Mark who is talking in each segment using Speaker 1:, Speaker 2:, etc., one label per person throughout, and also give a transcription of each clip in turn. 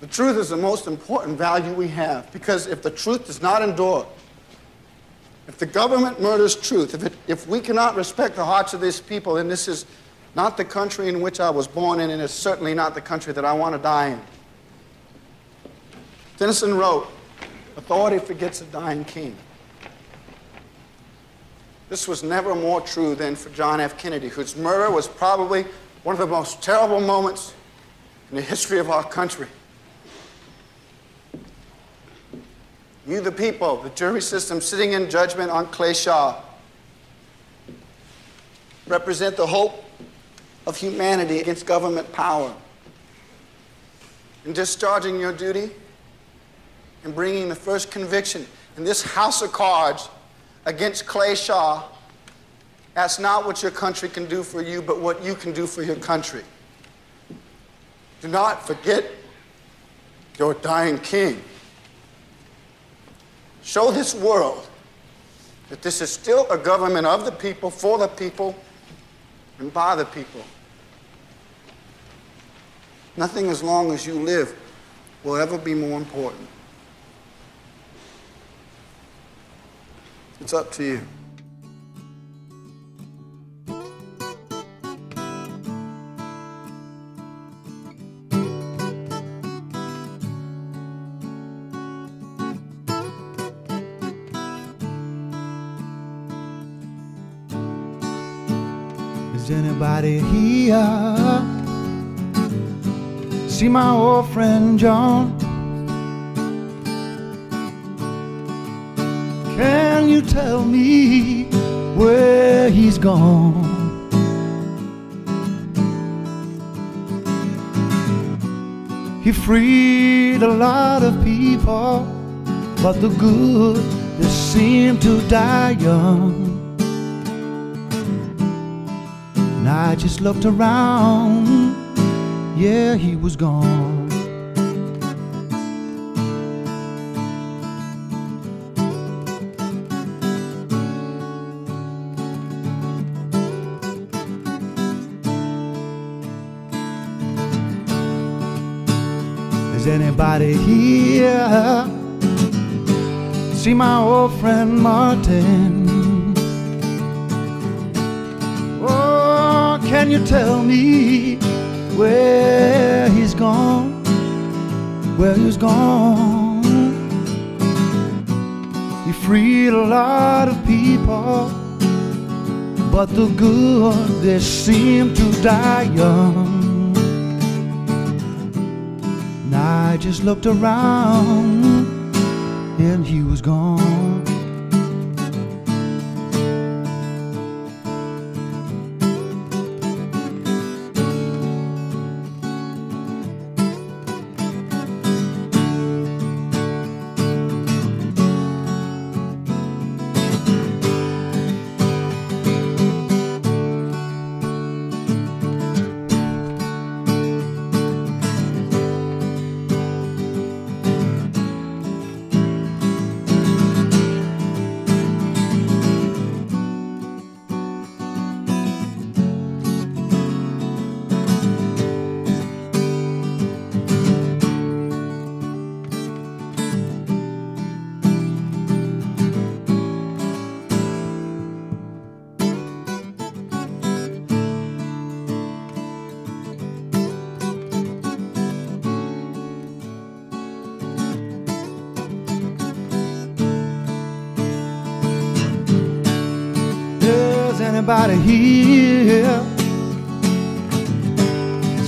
Speaker 1: The truth is the most important value we have because if the truth does not endure, if the government murders truth, if, it, if we cannot respect the hearts of these people, then this is not the country in which I was born in, and it's certainly not the country that I want to die in. Tennyson wrote, Authority forgets a dying king. This was never more true than for John F. Kennedy, whose murder was probably one of the most terrible moments in the history of our country. You, the people, the jury system sitting in judgment on Clay Shaw, represent the hope of humanity against government power. In discharging your duty and bringing the first conviction in this house of cards against Clay Shaw, that's not what your country can do for you, but what you can do for your country. Do not forget your dying king. Show this world that this is still a government of the people, for the people, and by the people. Nothing as long as you live will ever be more important. It's up to you.
Speaker 2: Is anybody here? See my old friend John. Can you tell me where he's gone? He freed a lot of people, but the good they seem to die young. And I just looked around, yeah, he was gone. Is anybody here? See my old friend Martin. Can you tell me where he's gone? Where he's gone? He freed a lot of people, but the good they seem to die young. And I just looked around, and he was gone.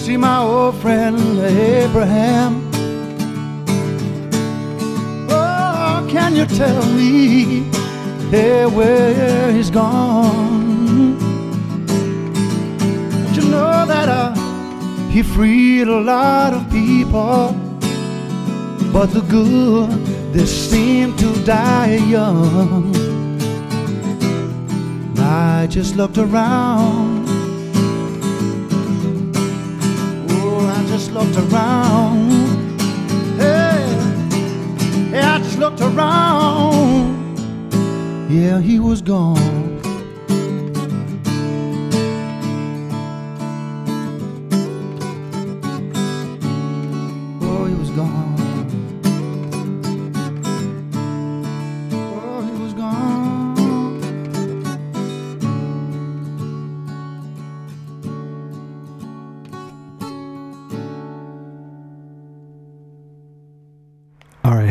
Speaker 2: See my old friend Abraham? Oh, can you tell me hey, where he's gone? Don't you know that uh, he freed a lot of people, but the good they seem to die young. I just looked around. Just looked around. Hey, hey, I just looked around. Yeah, he was gone.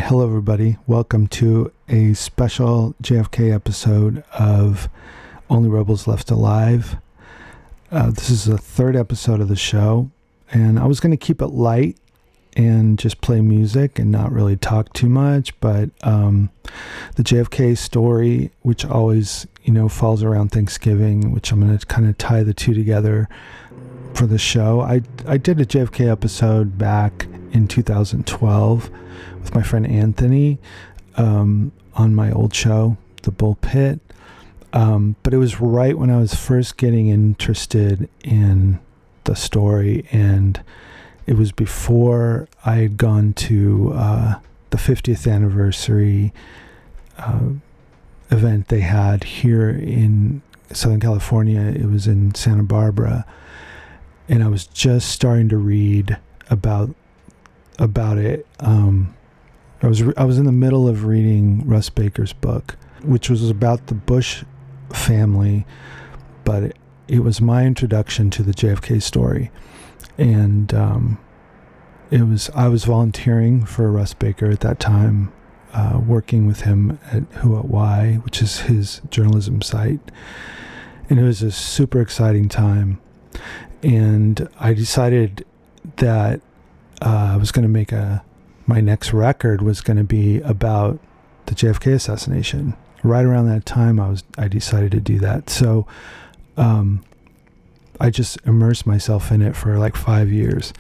Speaker 3: Hello everybody. Welcome to a special JFK episode of Only Rebels Left Alive. Uh, this is the third episode of the show, and I was going to keep it light and just play music and not really talk too much. But um, the JFK story, which always you know falls around Thanksgiving, which I'm going to kind of tie the two together for the show. I I did a JFK episode back in 2012 with my friend Anthony um, on my old show, The Bull Pit. Um, but it was right when I was first getting interested in the story, and it was before I had gone to uh, the 50th anniversary uh, event they had here in Southern California. It was in Santa Barbara, and I was just starting to read about about it. Um, I was re- I was in the middle of reading Russ Baker's book, which was about the Bush family, but it, it was my introduction to the JFK story, and um, it was I was volunteering for Russ Baker at that time, uh, working with him at WhoWhatWhy, which is his journalism site, and it was a super exciting time, and I decided that uh, I was going to make a my next record was going to be about the JFK assassination. Right around that time, I was I decided to do that. So, um, I just immersed myself in it for like five years,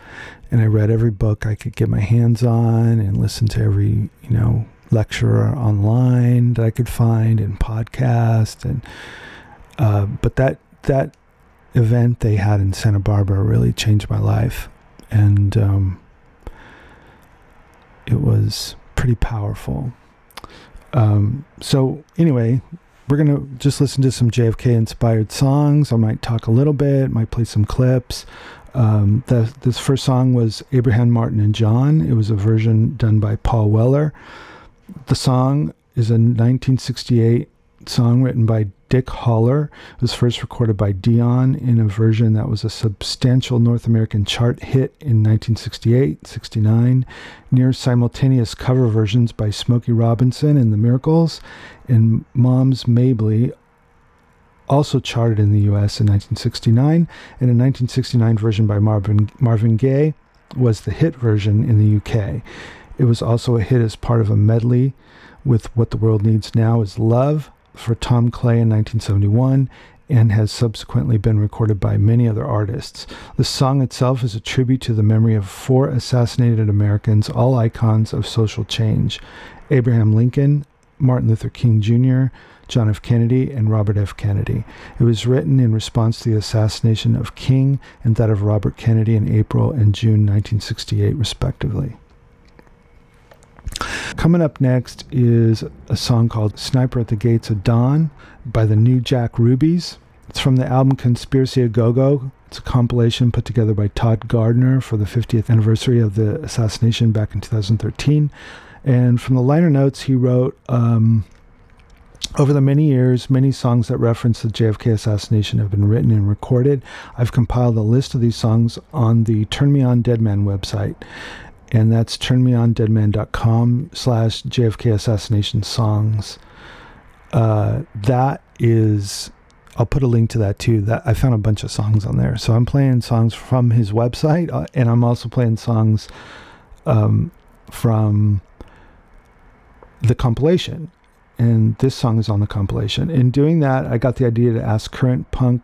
Speaker 3: and I read every book I could get my hands on, and listened to every you know lecturer online that I could find, and podcast, and uh, but that that event they had in Santa Barbara really changed my life, and um, it was pretty powerful. Um, so anyway, we're gonna just listen to some JFK inspired songs. I might talk a little bit, might play some clips. Um, the, this first song was Abraham Martin and John. It was a version done by Paul Weller. The song is a 1968 song written by Dick Holler. It was first recorded by Dion in a version that was a substantial North American chart hit in 1968 69. Near simultaneous cover versions by Smokey Robinson and the Miracles and Moms Mabley also charted in the US in 1969, and a 1969 version by Marvin, Marvin Gaye was the hit version in the UK. It was also a hit as part of a medley with What the World Needs Now is Love for Tom Clay in 1971 and has subsequently been recorded by many other artists. The song itself is a tribute to the memory of four assassinated Americans, all icons of social change Abraham Lincoln, Martin Luther King Jr., John F. Kennedy, and Robert F. Kennedy. It was written in response to the assassination of King and that of Robert Kennedy in April and June 1968, respectively. Coming up next is a song called Sniper at the Gates of Dawn by the New Jack Rubys. It's from the album Conspiracy a Go Go. It's a compilation put together by Todd Gardner for the 50th anniversary of the assassination back in 2013. And from the liner notes, he wrote um, over the many years, many songs that reference the JFK assassination have been written and recorded. I've compiled a list of these songs on the Turn Me On Dead Man website, and that's turnmeondeadman.com slash JFK assassination songs. Uh, that is, I'll put a link to that too. That I found a bunch of songs on there. So I'm playing songs from his website, uh, and I'm also playing songs um, from the compilation and this song is on the compilation. In doing that, I got the idea to ask current punk,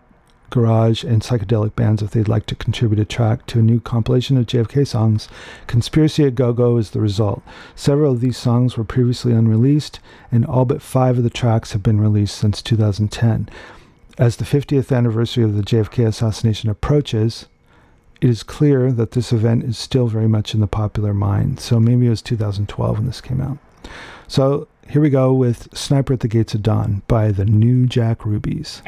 Speaker 3: garage, and psychedelic bands if they'd like to contribute a track to a new compilation of JFK songs. Conspiracy a Go Go is the result. Several of these songs were previously unreleased, and all but five of the tracks have been released since 2010. As the 50th anniversary of the JFK assassination approaches, it is clear that this event is still very much in the popular mind. So maybe it was 2012 when this came out. So here we go with Sniper at the Gates of Dawn by the New Jack Rubys.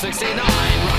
Speaker 3: 69.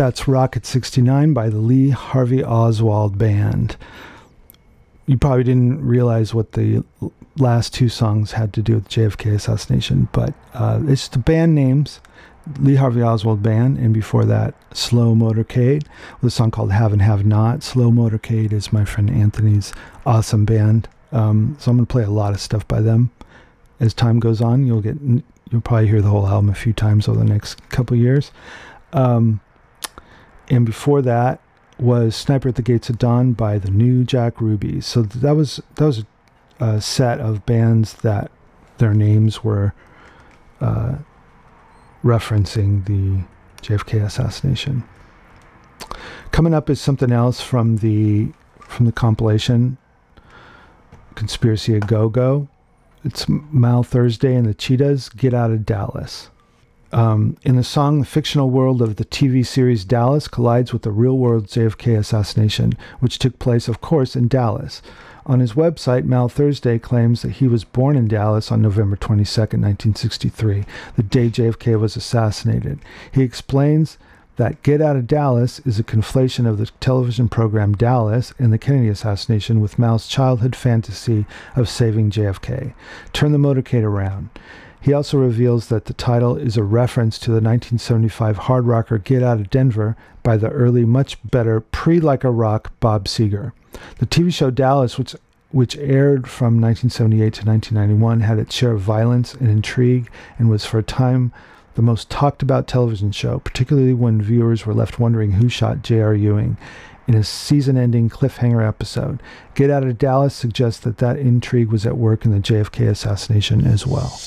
Speaker 3: That's Rocket 69 by the Lee Harvey Oswald Band. You probably didn't realize what the last two songs had to do with JFK assassination, but uh, it's the band names Lee Harvey Oswald Band, and before that, Slow Motorcade with a song called Have and Have Not. Slow Motorcade is my friend Anthony's awesome band. Um, so I'm going to play a lot of stuff by them. As time goes on, you'll get you'll probably hear the whole album a few times over the next couple years. Um, and before that was Sniper at the Gates of Dawn by the New Jack Rubys. So that was that was a set of bands that their names were uh, referencing the JFK assassination. Coming up is something else from the from the compilation Conspiracy a Go Go. It's Mal Thursday and the Cheetahs Get Out of Dallas. Um, in the song, the fictional world of the TV series Dallas collides with the real world JFK assassination, which took place, of course, in Dallas. On his website, Mal Thursday claims that he was born in Dallas on November 22, 1963, the day JFK was assassinated. He explains that Get Out of Dallas is a conflation of the television program Dallas and the Kennedy assassination with Mal's childhood fantasy of saving JFK. Turn the motorcade around. He also reveals that the title is a reference to the 1975 hard rocker Get Out of Denver by the early, much better pre Like a Rock Bob Seger. The TV show Dallas, which which aired from 1978 to 1991, had its share of violence and intrigue and was for a time the most talked about television show, particularly when viewers were left wondering who shot J.R. Ewing in a season ending cliffhanger episode. Get Out of Dallas suggests that that intrigue was at work in the JFK assassination as well.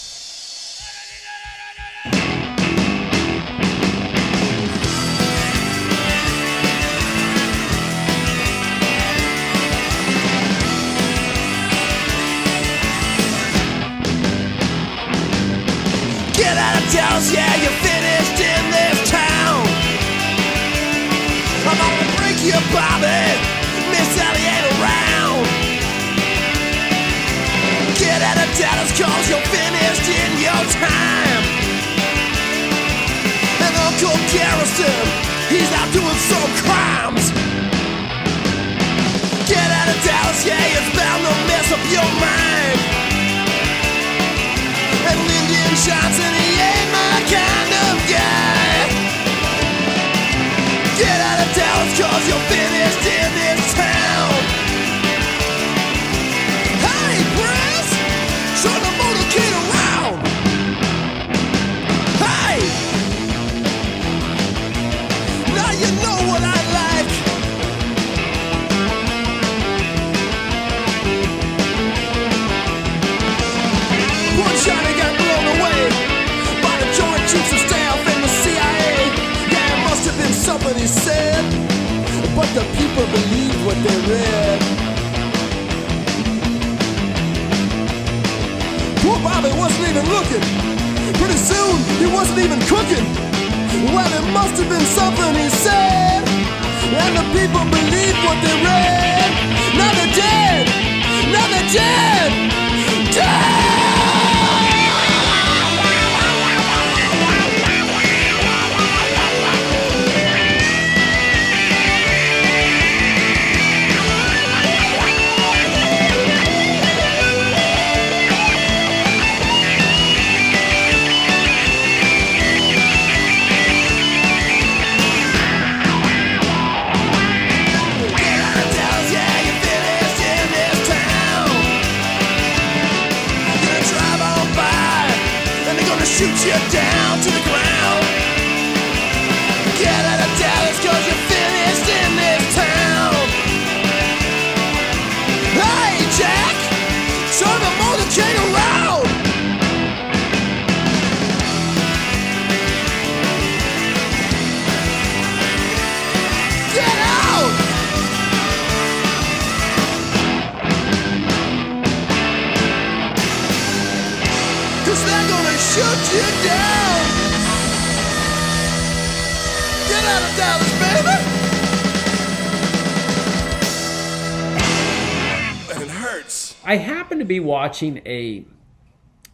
Speaker 4: Watching a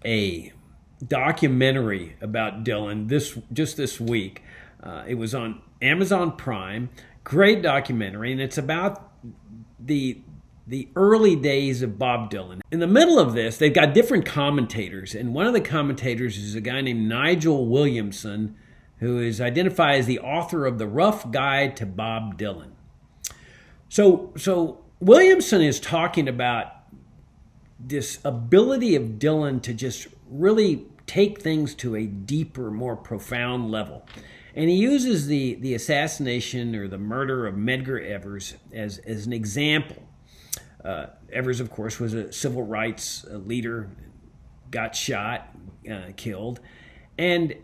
Speaker 4: a documentary about Dylan this just this week. Uh, it was on Amazon Prime. Great documentary, and it's about the the early days of Bob Dylan. In the middle of this, they've got different commentators, and one of the commentators is a guy named Nigel Williamson, who is identified as the author of the Rough Guide to Bob Dylan. So, so Williamson is talking about this ability of Dylan to just really take things to a deeper, more profound level. And he uses the, the assassination or the murder of Medgar Evers as, as an example. Uh, Evers, of course, was a civil rights uh, leader, got shot, uh, killed. And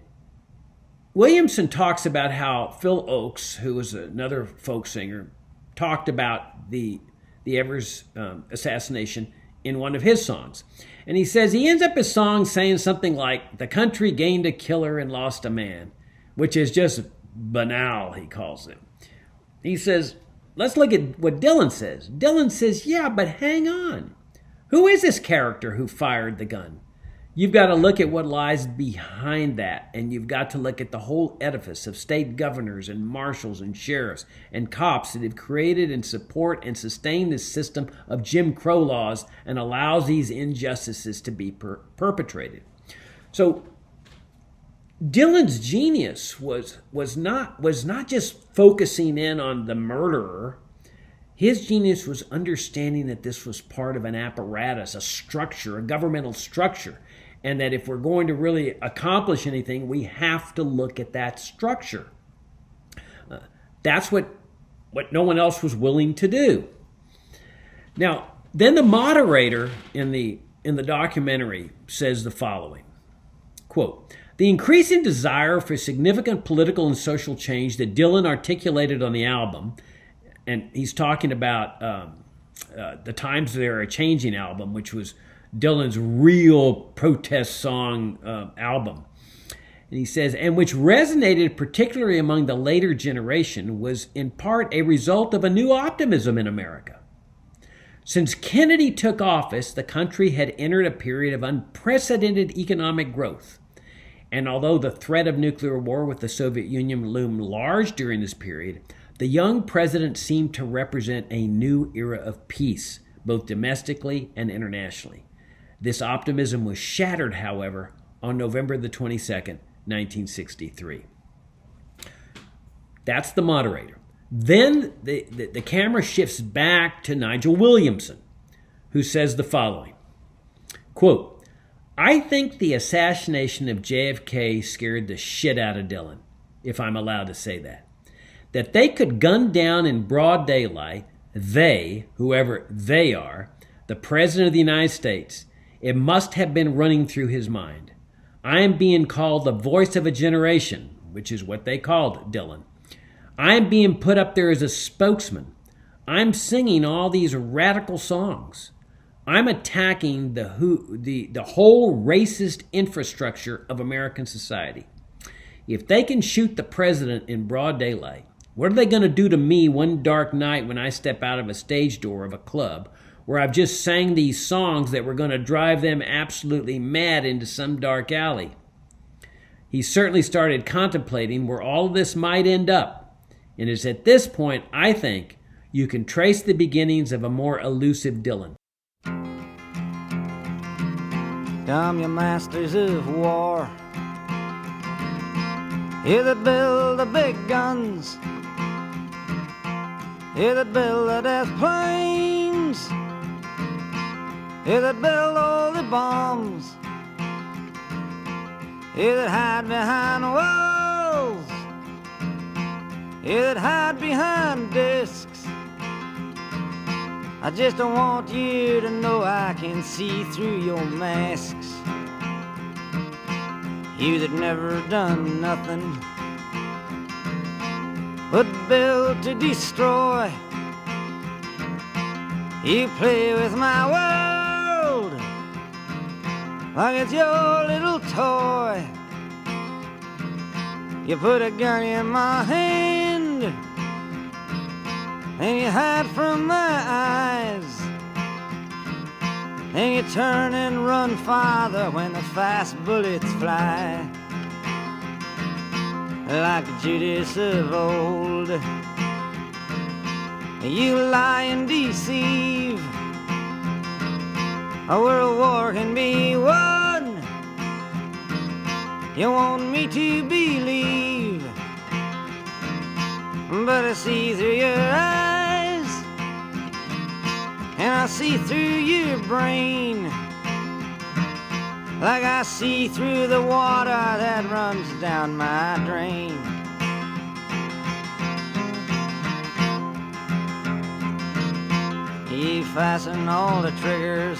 Speaker 4: Williamson talks about how Phil Ochs, who was another folk singer, talked about the, the Evers um, assassination in one of his songs. And he says he ends up his song saying something like, The country gained a killer and lost a man, which is just banal, he calls it. He says, Let's look at what Dylan says. Dylan says, Yeah, but hang on. Who is this character who fired the gun? You've got to look at what lies behind that, and you've got to look at the whole edifice of state governors and marshals and sheriffs and cops that have created and support and sustain this system of Jim Crow laws and allows these injustices to be per- perpetrated. So Dylan's genius was was not was not just focusing in on the murderer. His genius was understanding that this was part of an apparatus, a structure, a governmental structure, and that if we're going to really accomplish anything, we have to look at that structure. Uh, that's what what no one else was willing to do. Now, then the moderator in the in the documentary says the following quote the increasing desire for significant political and social change that Dylan articulated on the album, and he's talking about um, uh, the Times They Are Changing album, which was Dylan's real protest song uh, album. And he says, and which resonated particularly among the later generation, was in part a result of a new optimism in America. Since Kennedy took office, the country had entered a period of unprecedented economic growth. And although the threat of nuclear war with the Soviet Union loomed large during this period, The young president seemed to represent a new era of peace, both domestically and internationally. This optimism was shattered, however, on November the 22nd, 1963. That's the moderator. Then the, the, the, camera shifts back to Nigel Williamson, who says the following quote, I think the assassination of JFK scared the shit out of Dylan, if I'm allowed to say that. That they could gun down in broad daylight, they, whoever they are, the President of the United States, it must have been running through his mind. I am being called the voice of a generation, which is what they called Dylan. I am being put up there as a spokesman. I'm singing all these radical songs. I'm attacking the who the, the whole racist infrastructure of American society. If they can shoot the president in broad daylight, what are they going to do to me one dark night when I step out of a stage door of a club where I've just sang these songs that were going to drive them absolutely mad into some dark alley? He certainly started contemplating where all of this might end up and it's at this point, I think, you can trace the beginnings of a more elusive Dylan.
Speaker 5: Come, you masters of war, you that build the big guns, you that build the death planes, you that build all the bombs, you that hide behind walls it hide behind desks. I just don't want you to know I can see through your masks. You that never done nothing but build to destroy. You play with my world like it's your little toy. You put a gun in my hand and you hide from my eyes. And you turn and run farther when the fast bullets fly. Like Judas of old, you lie and deceive. A world war can be won. You want me to believe but I see through your eyes, and I see through your brain, like I see through the water that runs down my drain. You fasten all the triggers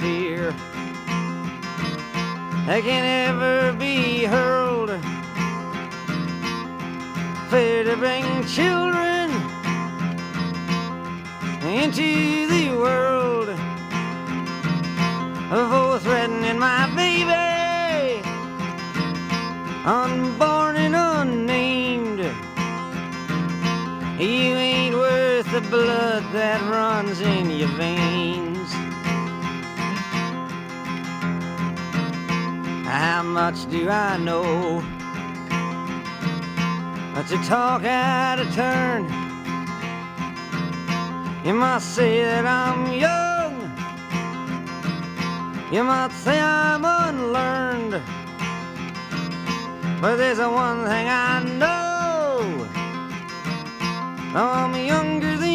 Speaker 5: fear that can ever be hurled fear to bring children into the world for threatening my baby, unborn and unnamed. You ain't worth the blood that runs in your veins. How much do I know? But to talk out of turn. You might say that I'm young, you might say I'm unlearned, but there's one thing I know I'm younger than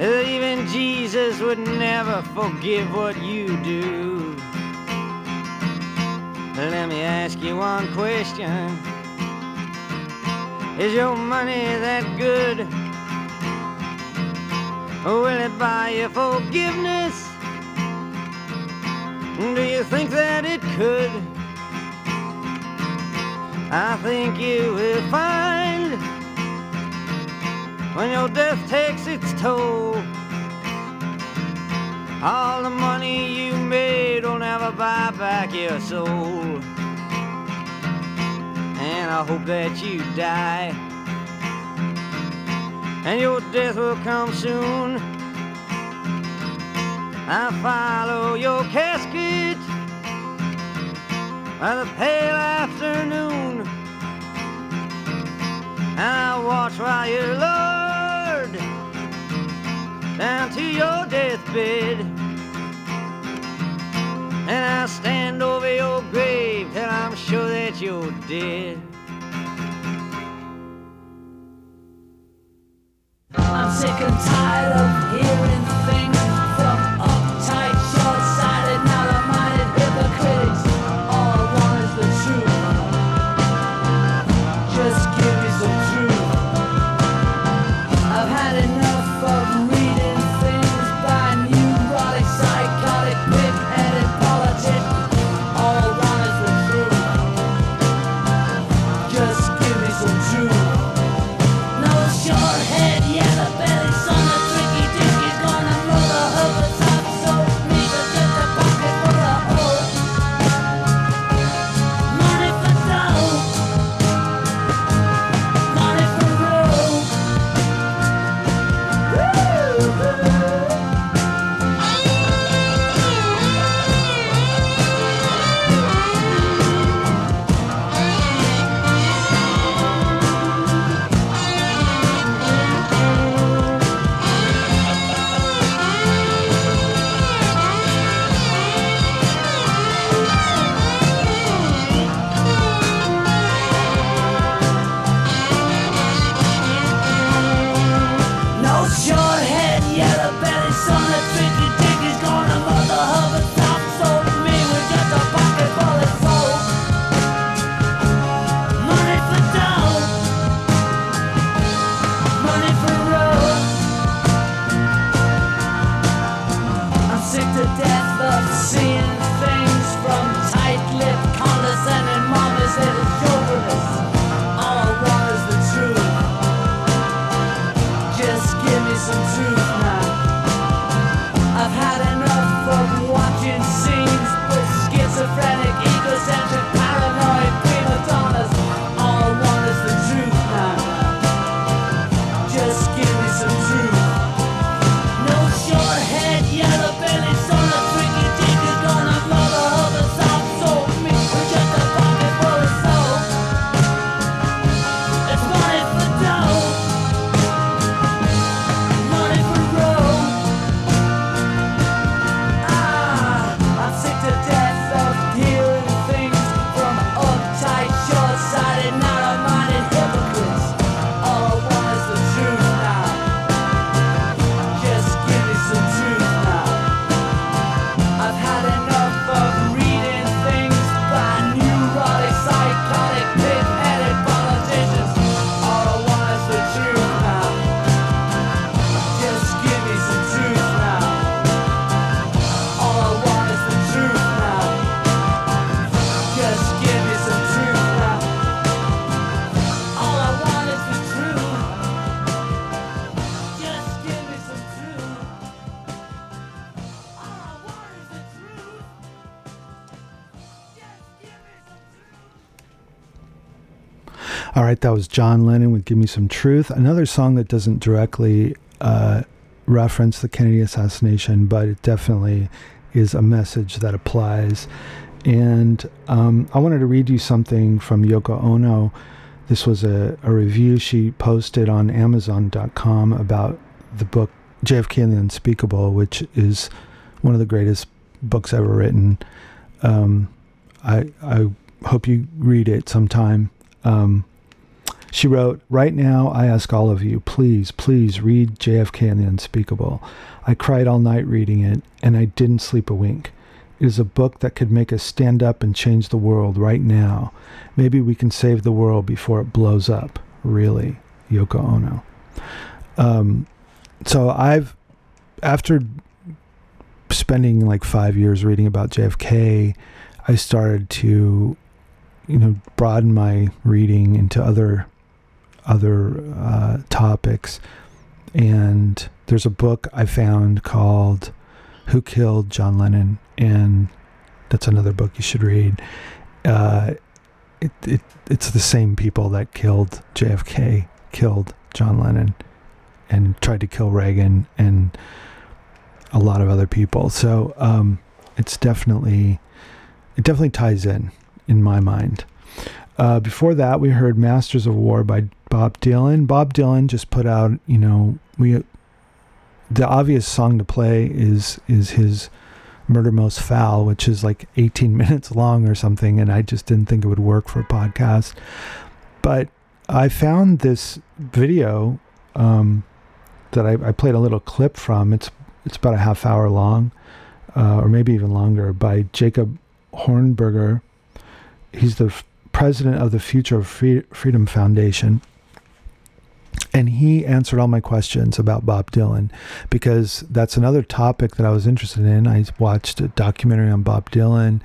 Speaker 5: even Jesus would never forgive what you do. Let me ask you one question Is your money that good? Will it buy you forgiveness? Do you think that it could? I think you will find when your death takes its toll. All the money you made will never buy back your soul. And I hope that you die. And your death will come soon. I follow your casket by the pale afternoon. And I watch while you're lowered down to your deathbed. And I stand over your grave till I'm sure that you're dead.
Speaker 6: I'm sick and tired of hearing things All
Speaker 3: right, that was John Lennon with Give Me Some Truth. Another song that doesn't directly uh, reference the Kennedy assassination, but it definitely is a message that applies. And um, I wanted to read you something from Yoko Ono. This was a, a review she posted on Amazon.com about the book JFK and the Unspeakable, which is one of the greatest books ever written. Um, I, I hope you read it sometime. Um, she wrote, Right now, I ask all of you, please, please read JFK and the Unspeakable. I cried all night reading it, and I didn't sleep a wink. It is a book that could make us stand up and change the world right now. Maybe we can save the world before it blows up. Really, Yoko Ono. Um, so I've, after spending like five years reading about JFK, I started to you know broaden my reading into other other uh, topics. And there's a book I found called "Who Killed John Lennon," and that's another book you should read. Uh, it, it it's the same people that killed JFK, killed John Lennon, and tried to kill Reagan and a lot of other people. So um, it's definitely it definitely ties in in my mind. Uh, before that, we heard "Masters of War" by Bob Dylan. Bob Dylan just put out, you know, we the obvious song to play is is his "Murder Most Foul," which is like 18 minutes long or something, and I just didn't think it would work for a podcast. But I found this video um, that I, I played a little clip from. It's it's about a half hour long, uh, or maybe even longer, by Jacob Hornberger. He's the president of the Future Freedom Foundation. And he answered all my questions about Bob Dylan because that's another topic that I was interested in. I watched a documentary on Bob Dylan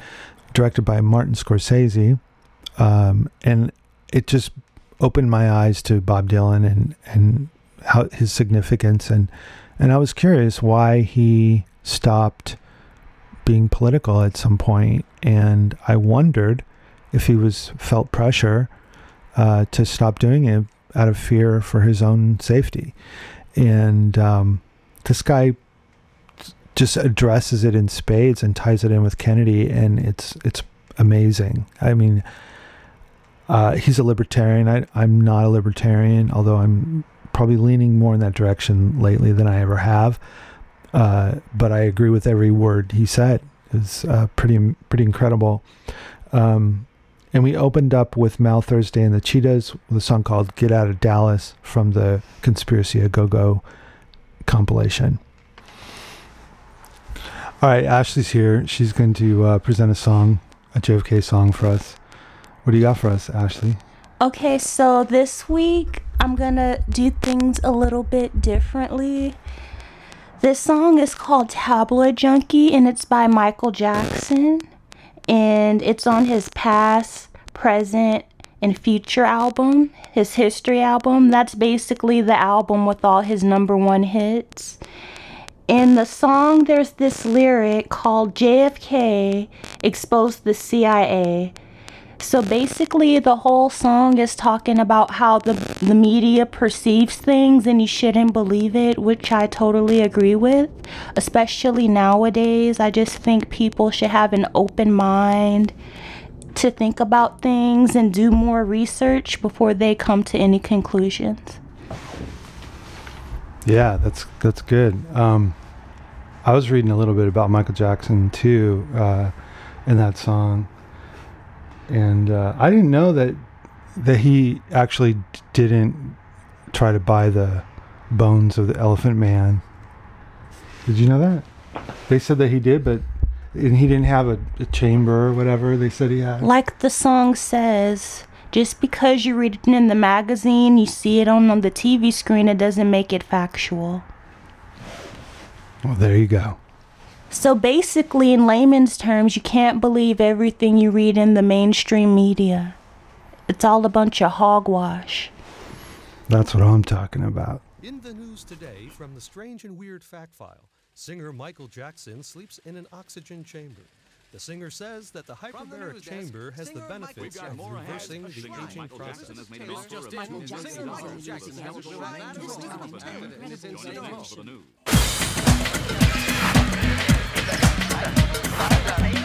Speaker 3: directed by Martin Scorsese. Um, and it just opened my eyes to Bob Dylan and, and how his significance. And, and I was curious why he stopped being political at some point, and I wondered if he was felt pressure uh, to stop doing it out of fear for his own safety. And um, this guy just addresses it in spades and ties it in with Kennedy, and it's it's amazing. I mean, uh, he's a libertarian. I, I'm not a libertarian, although I'm probably leaning more in that direction lately than I ever have. Uh, but I agree with every word he said. It's uh, pretty pretty incredible. Um, and we opened up with Mal Thursday and the Cheetahs with a song called "Get Out of Dallas" from the Conspiracy a Go Go compilation. All right, Ashley's here. She's going to uh, present a song, a JFK song for us. What do you got for us, Ashley?
Speaker 7: Okay, so this week I'm gonna do things a little bit differently. This song is called Tabloid Junkie and it's by Michael Jackson. And it's on his past, present, and future album, his history album. That's basically the album with all his number one hits. In the song, there's this lyric called JFK Exposed the CIA. So basically, the whole song is talking about how the, the media perceives things and you shouldn't believe it, which I totally agree with. Especially nowadays, I just think people should have an open mind to think about things and do more research before they come to any conclusions.
Speaker 3: Yeah, that's that's good. Um, I was reading a little bit about Michael Jackson too uh, in that song, and uh, I didn't know that that he actually d- didn't try to buy the bones of the Elephant Man. Did you know that? They said that he did, but and he didn't have a, a chamber or whatever. They said he had.
Speaker 7: Like the song says, just because you read it in the magazine, you see it on, on the TV screen, it doesn't make it factual.
Speaker 3: Well, there you go.
Speaker 7: So basically, in layman's terms, you can't believe everything you read in the mainstream media. It's all a bunch of hogwash.
Speaker 3: That's what I'm talking about.
Speaker 8: In the news today, from the strange and weird fact file, singer Michael Jackson sleeps in an oxygen chamber. The singer says that the hyperbaric the chamber desk, has the benefits of reversing the aging process.
Speaker 9: Michael Jackson 了。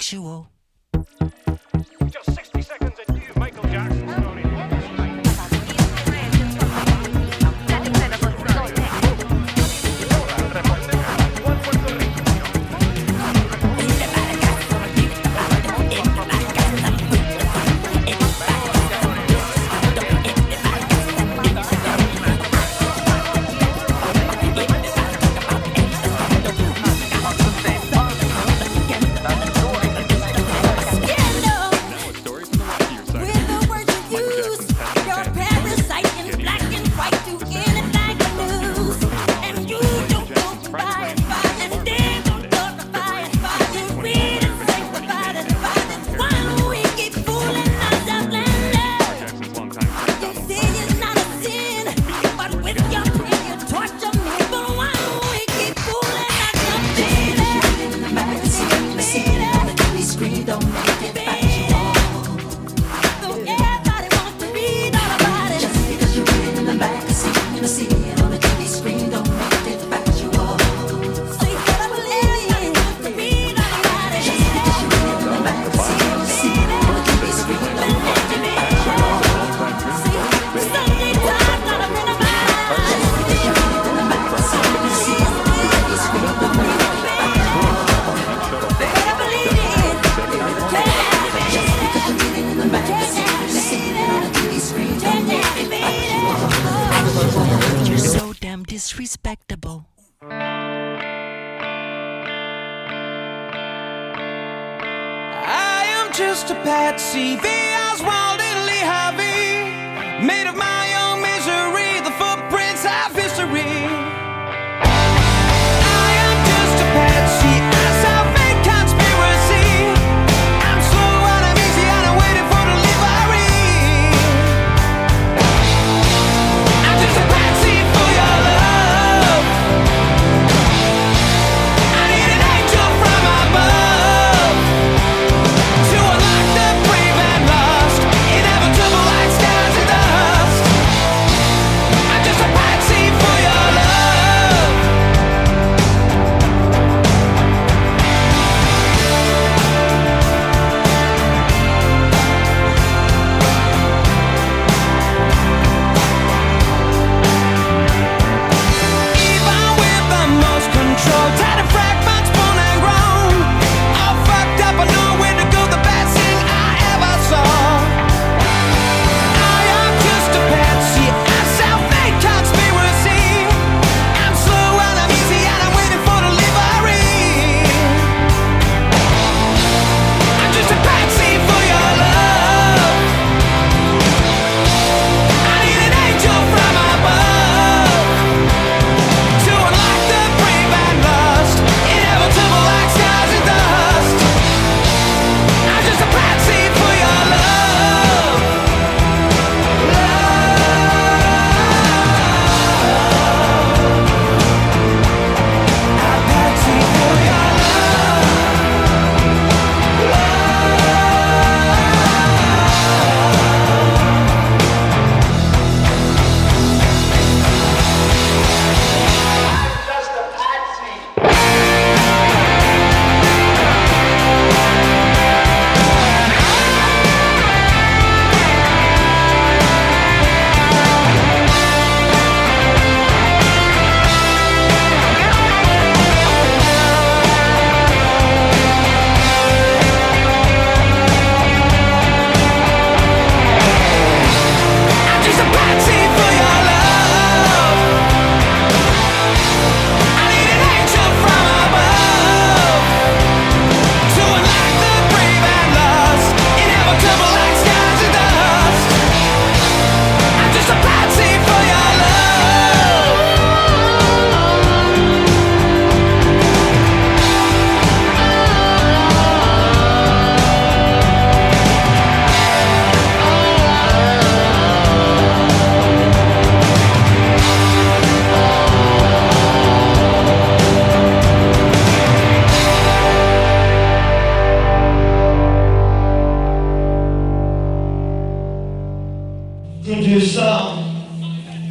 Speaker 9: she's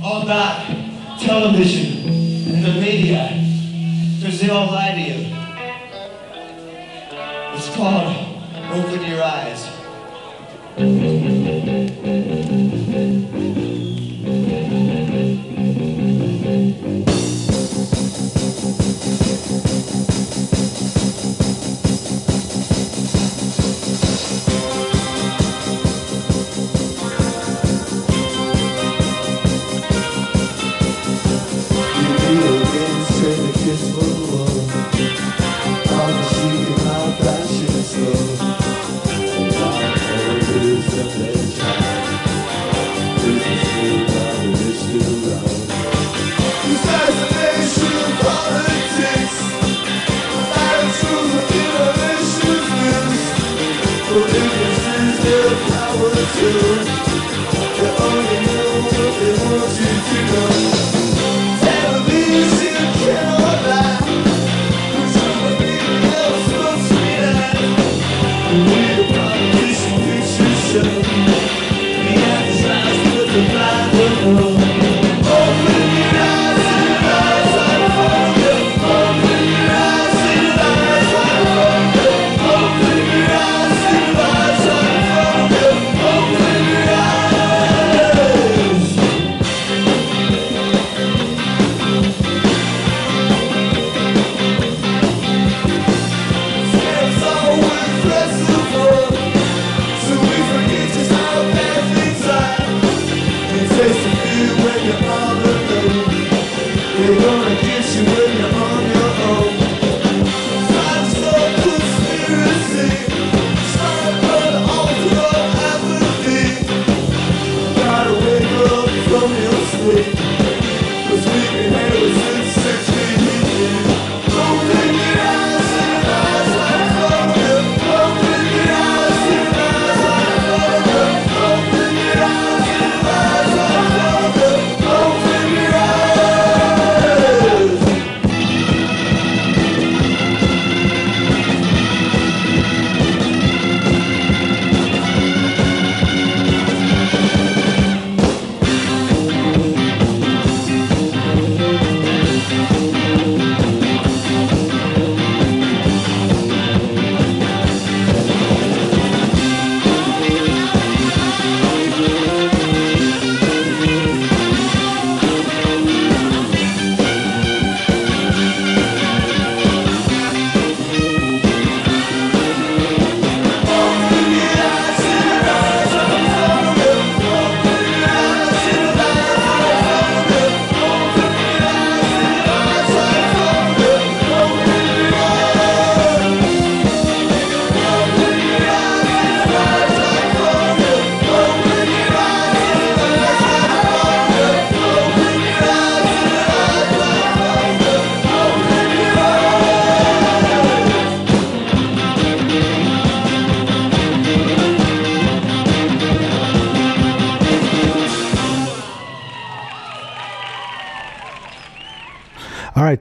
Speaker 9: about
Speaker 10: television and the
Speaker 11: media, Brazil radio. It's called Open Your Eyes.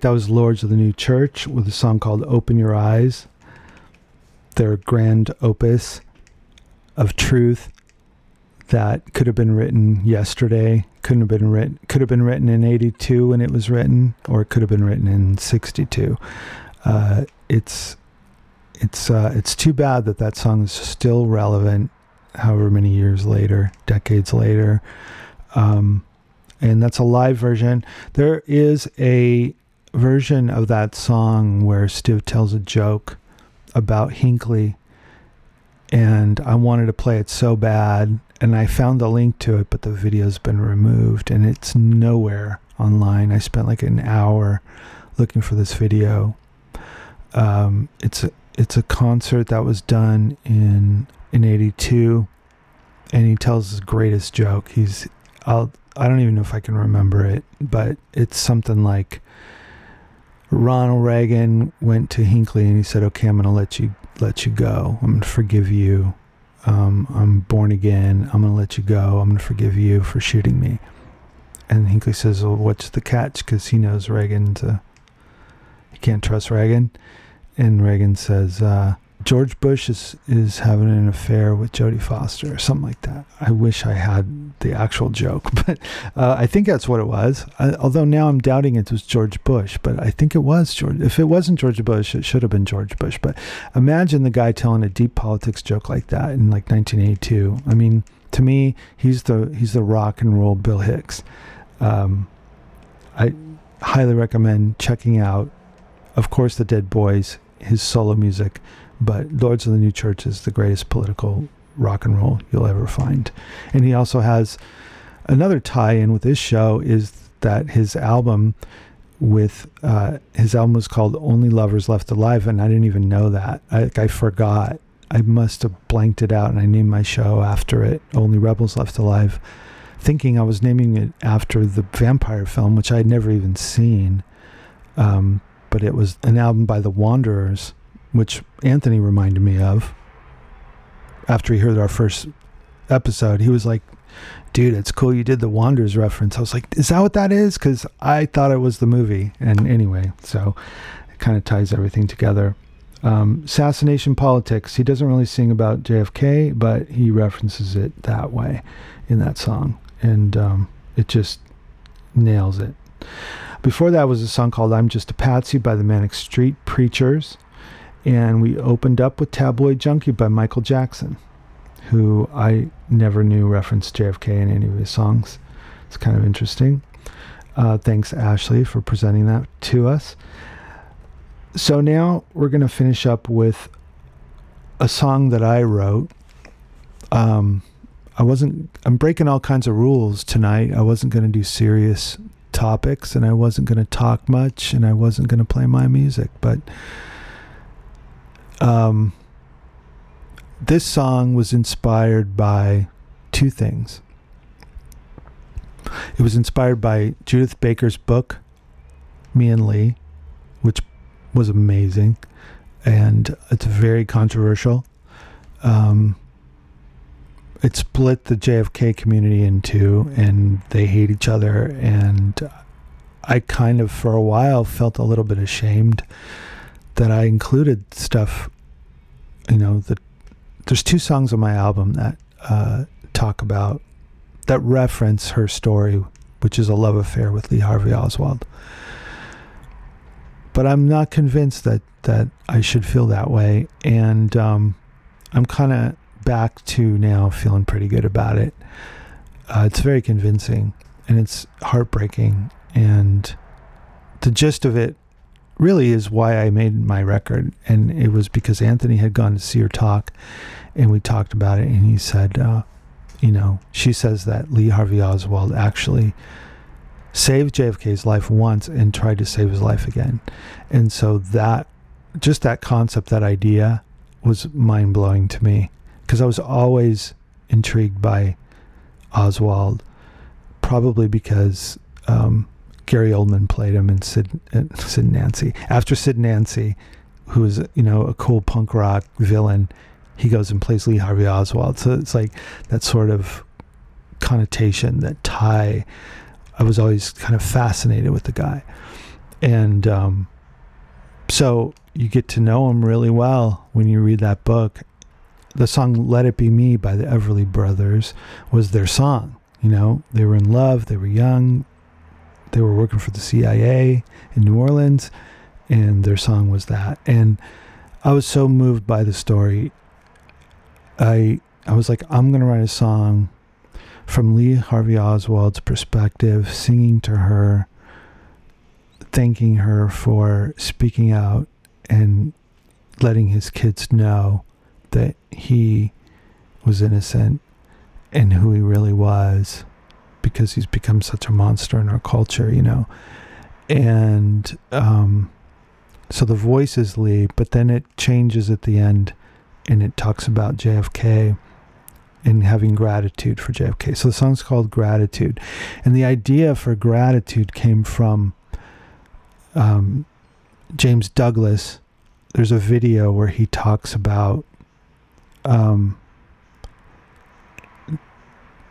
Speaker 3: That was Lords of the New Church with a song called Open Your Eyes. Their grand opus of truth that could have been written yesterday, couldn't have been written could have been written in 82 when it was written or it could have been written in 62. Uh, it's it's uh, it's too bad that that song is still relevant however many years later, decades later. Um, and that's a live version. There is a version of that song where Stiv tells a joke about Hinckley, and I wanted to play it so bad, and I found the link to it, but the video's been removed, and it's nowhere online. I spent like an hour looking for this video. Um, it's a it's a concert that was done in in '82, and he tells his greatest joke. He's I'll I don't even know if I can remember it, but it's something like Ronald Reagan went to Hinckley and he said, "Okay, I'm going to let you let you go. I'm going to forgive you. Um, I'm born again. I'm going to let you go. I'm going to forgive you for shooting me." And Hinckley says, "Well, what's the catch?" Because he knows Reagan's a he can't trust Reagan. And Reagan says, uh, George Bush is is having an affair with Jodie Foster or something like that. I wish I had the actual joke, but uh, I think that's what it was. I, although now I'm doubting it was George Bush, but I think it was George. If it wasn't George Bush, it should have been George Bush. But imagine the guy telling a deep politics joke like that in like 1982. I mean, to me, he's the he's the rock and roll Bill Hicks. Um, I highly recommend checking out, of course, the Dead Boys, his solo music, but Lords of the New Church is the greatest political rock and roll you'll ever find. And he also has another tie-in with this show is that his album with uh, his album was called Only Lovers Left Alive, and I didn't even know that. I, I forgot. I must have blanked it out, and I named my show after it, Only Rebels Left Alive, thinking I was naming it after the vampire film, which I had never even seen. Um, but it was an album by the Wanderers, which Anthony reminded me of. After he heard our first episode, he was like, "Dude, it's cool you did the Wanderers reference." I was like, "Is that what that is?" Because I thought it was the movie. And anyway, so it kind of ties everything together. Um, assassination politics. He doesn't really sing about JFK, but he references it that way in that song, and um, it just nails it. Before that was a song called "I'm Just a Patsy" by the Manic Street Preachers, and we opened up with "Tabloid Junkie" by Michael Jackson, who I never knew referenced JFK in any of his songs. It's kind of interesting. Uh, thanks, Ashley, for presenting that to us. So now we're going to finish up with a song that I wrote. Um, I wasn't, I'm breaking all kinds of rules tonight. I wasn't going to do serious topics and I wasn't going to talk much and I wasn't going to play my music, but um, this song was inspired by two things. It was inspired by Judyth Baker's book, Me and Lee, which was amazing, and it's very controversial. Um, it split the JFK community in two, and they hate each other. And I kind of, for a while, felt a little bit ashamed that I included stuff. You know, that there's two songs on my album that uh, talk about that reference her story, which is a love affair with Lee Harvey Oswald but I'm not convinced that that I should feel that way, and um, I'm kind of back to now feeling pretty good about it. Uh, it's very convincing, and it's heartbreaking, and the gist of it really is why I made my record, and it was because Anthony had gone to see her talk, and we talked about it, and he said, uh, you know, she says that Lee Harvey Oswald actually saved JFK's life once and tried to save his life again. And so that just that concept, that idea was mind blowing to me because I was always intrigued by Oswald, probably because um, Gary Oldman played him in Sid, uh, Sid Nancy. After Sid Nancy, who was, you know, a cool punk rock villain, he goes and plays Lee Harvey Oswald. So it's like that sort of connotation, that tie I was always kind of fascinated with the guy. And um, so you get to know him really well when you read that book. The song Let It Be Me by the Everly Brothers was their song. You know, they were in love, they were young, they were working for the CIA in New Orleans, and their song was that. And I was so moved by the story. I I was like, I'm gonna write a song from Lee Harvey Oswald's perspective, singing to her, thanking her for speaking out and letting his kids know that he was innocent and who he really was because he's become such a monster in our culture, you know. And um, so the voice is Lee, but then it changes at the end and it talks about JFK and having gratitude for JFK. So the song's called Gratitude. And the idea for gratitude came from um, James Douglass. There's a video where he talks about um,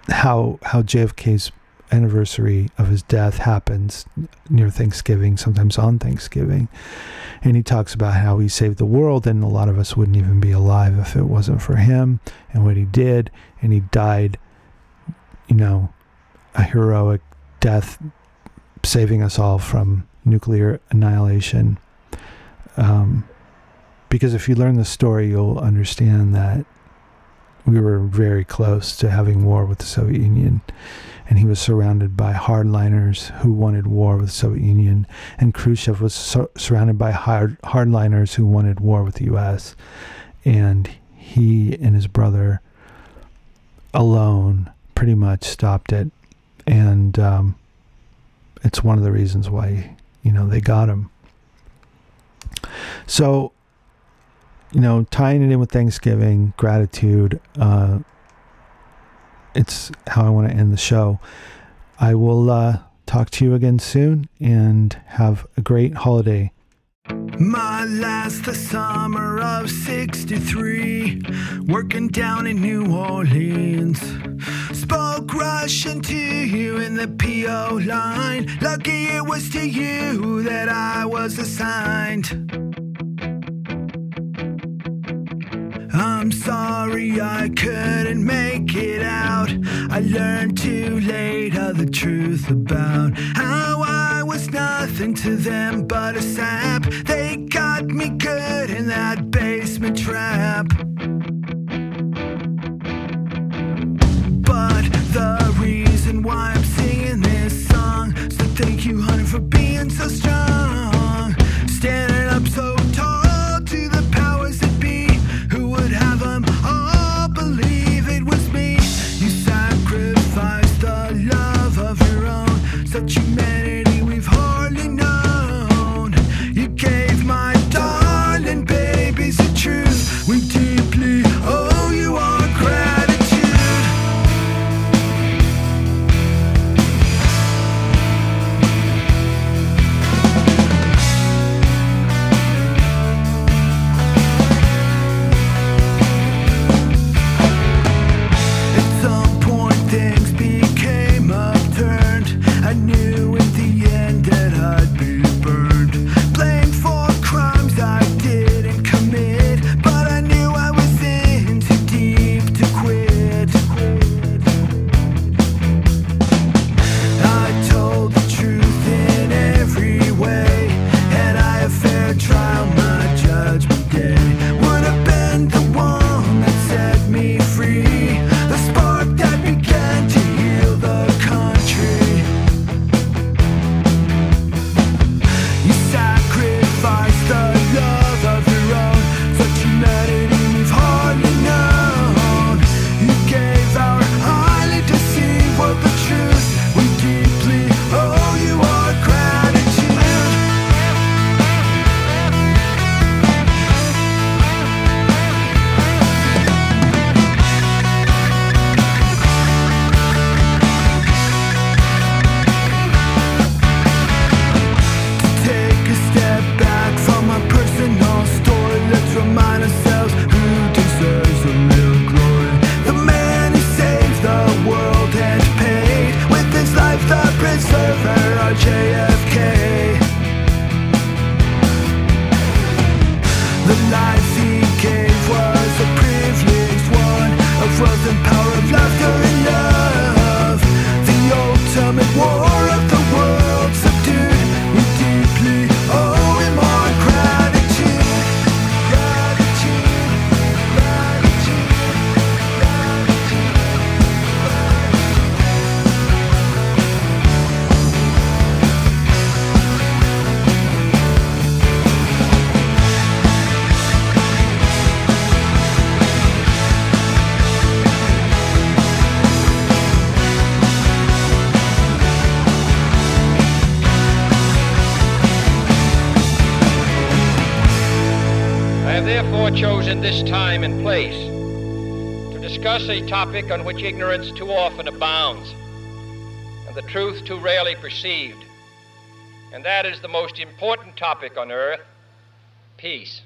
Speaker 3: how how JFK's anniversary of his death happens near Thanksgiving, sometimes on Thanksgiving. And he talks about how he saved the world, and a lot of us wouldn't even be alive if it wasn't for him and what he did. And he died, you know, a heroic death, saving us all from nuclear annihilation. Um, because if you learn the story, you'll understand that we were very close to having war with the Soviet Union. And he was surrounded by hardliners who wanted war with the Soviet Union. And Khrushchev was sur- surrounded by hard- hardliners who wanted war with the US. And he and his brother alone pretty much stopped it. And um, it's one of the reasons why, you know, they got him. So, you know, tying it in with Thanksgiving, gratitude, uh, it's how I want to end the show. I will uh, talk to you again soon and have a great holiday.
Speaker 12: My last the summer of 63, working down in New Orleans. Spoke Russian to you in the PO line. Lucky it was to you that I was assigned. I'm sorry I couldn't make it out. I learned too late all the truth about how I was nothing to them but a sap. They got me good in that basement trap. But the reason why I'm singing this song, so thank you, honey, for being so strong.
Speaker 13: Topic on which ignorance too often abounds and the truth too rarely perceived. And that is the most important topic on earth peace.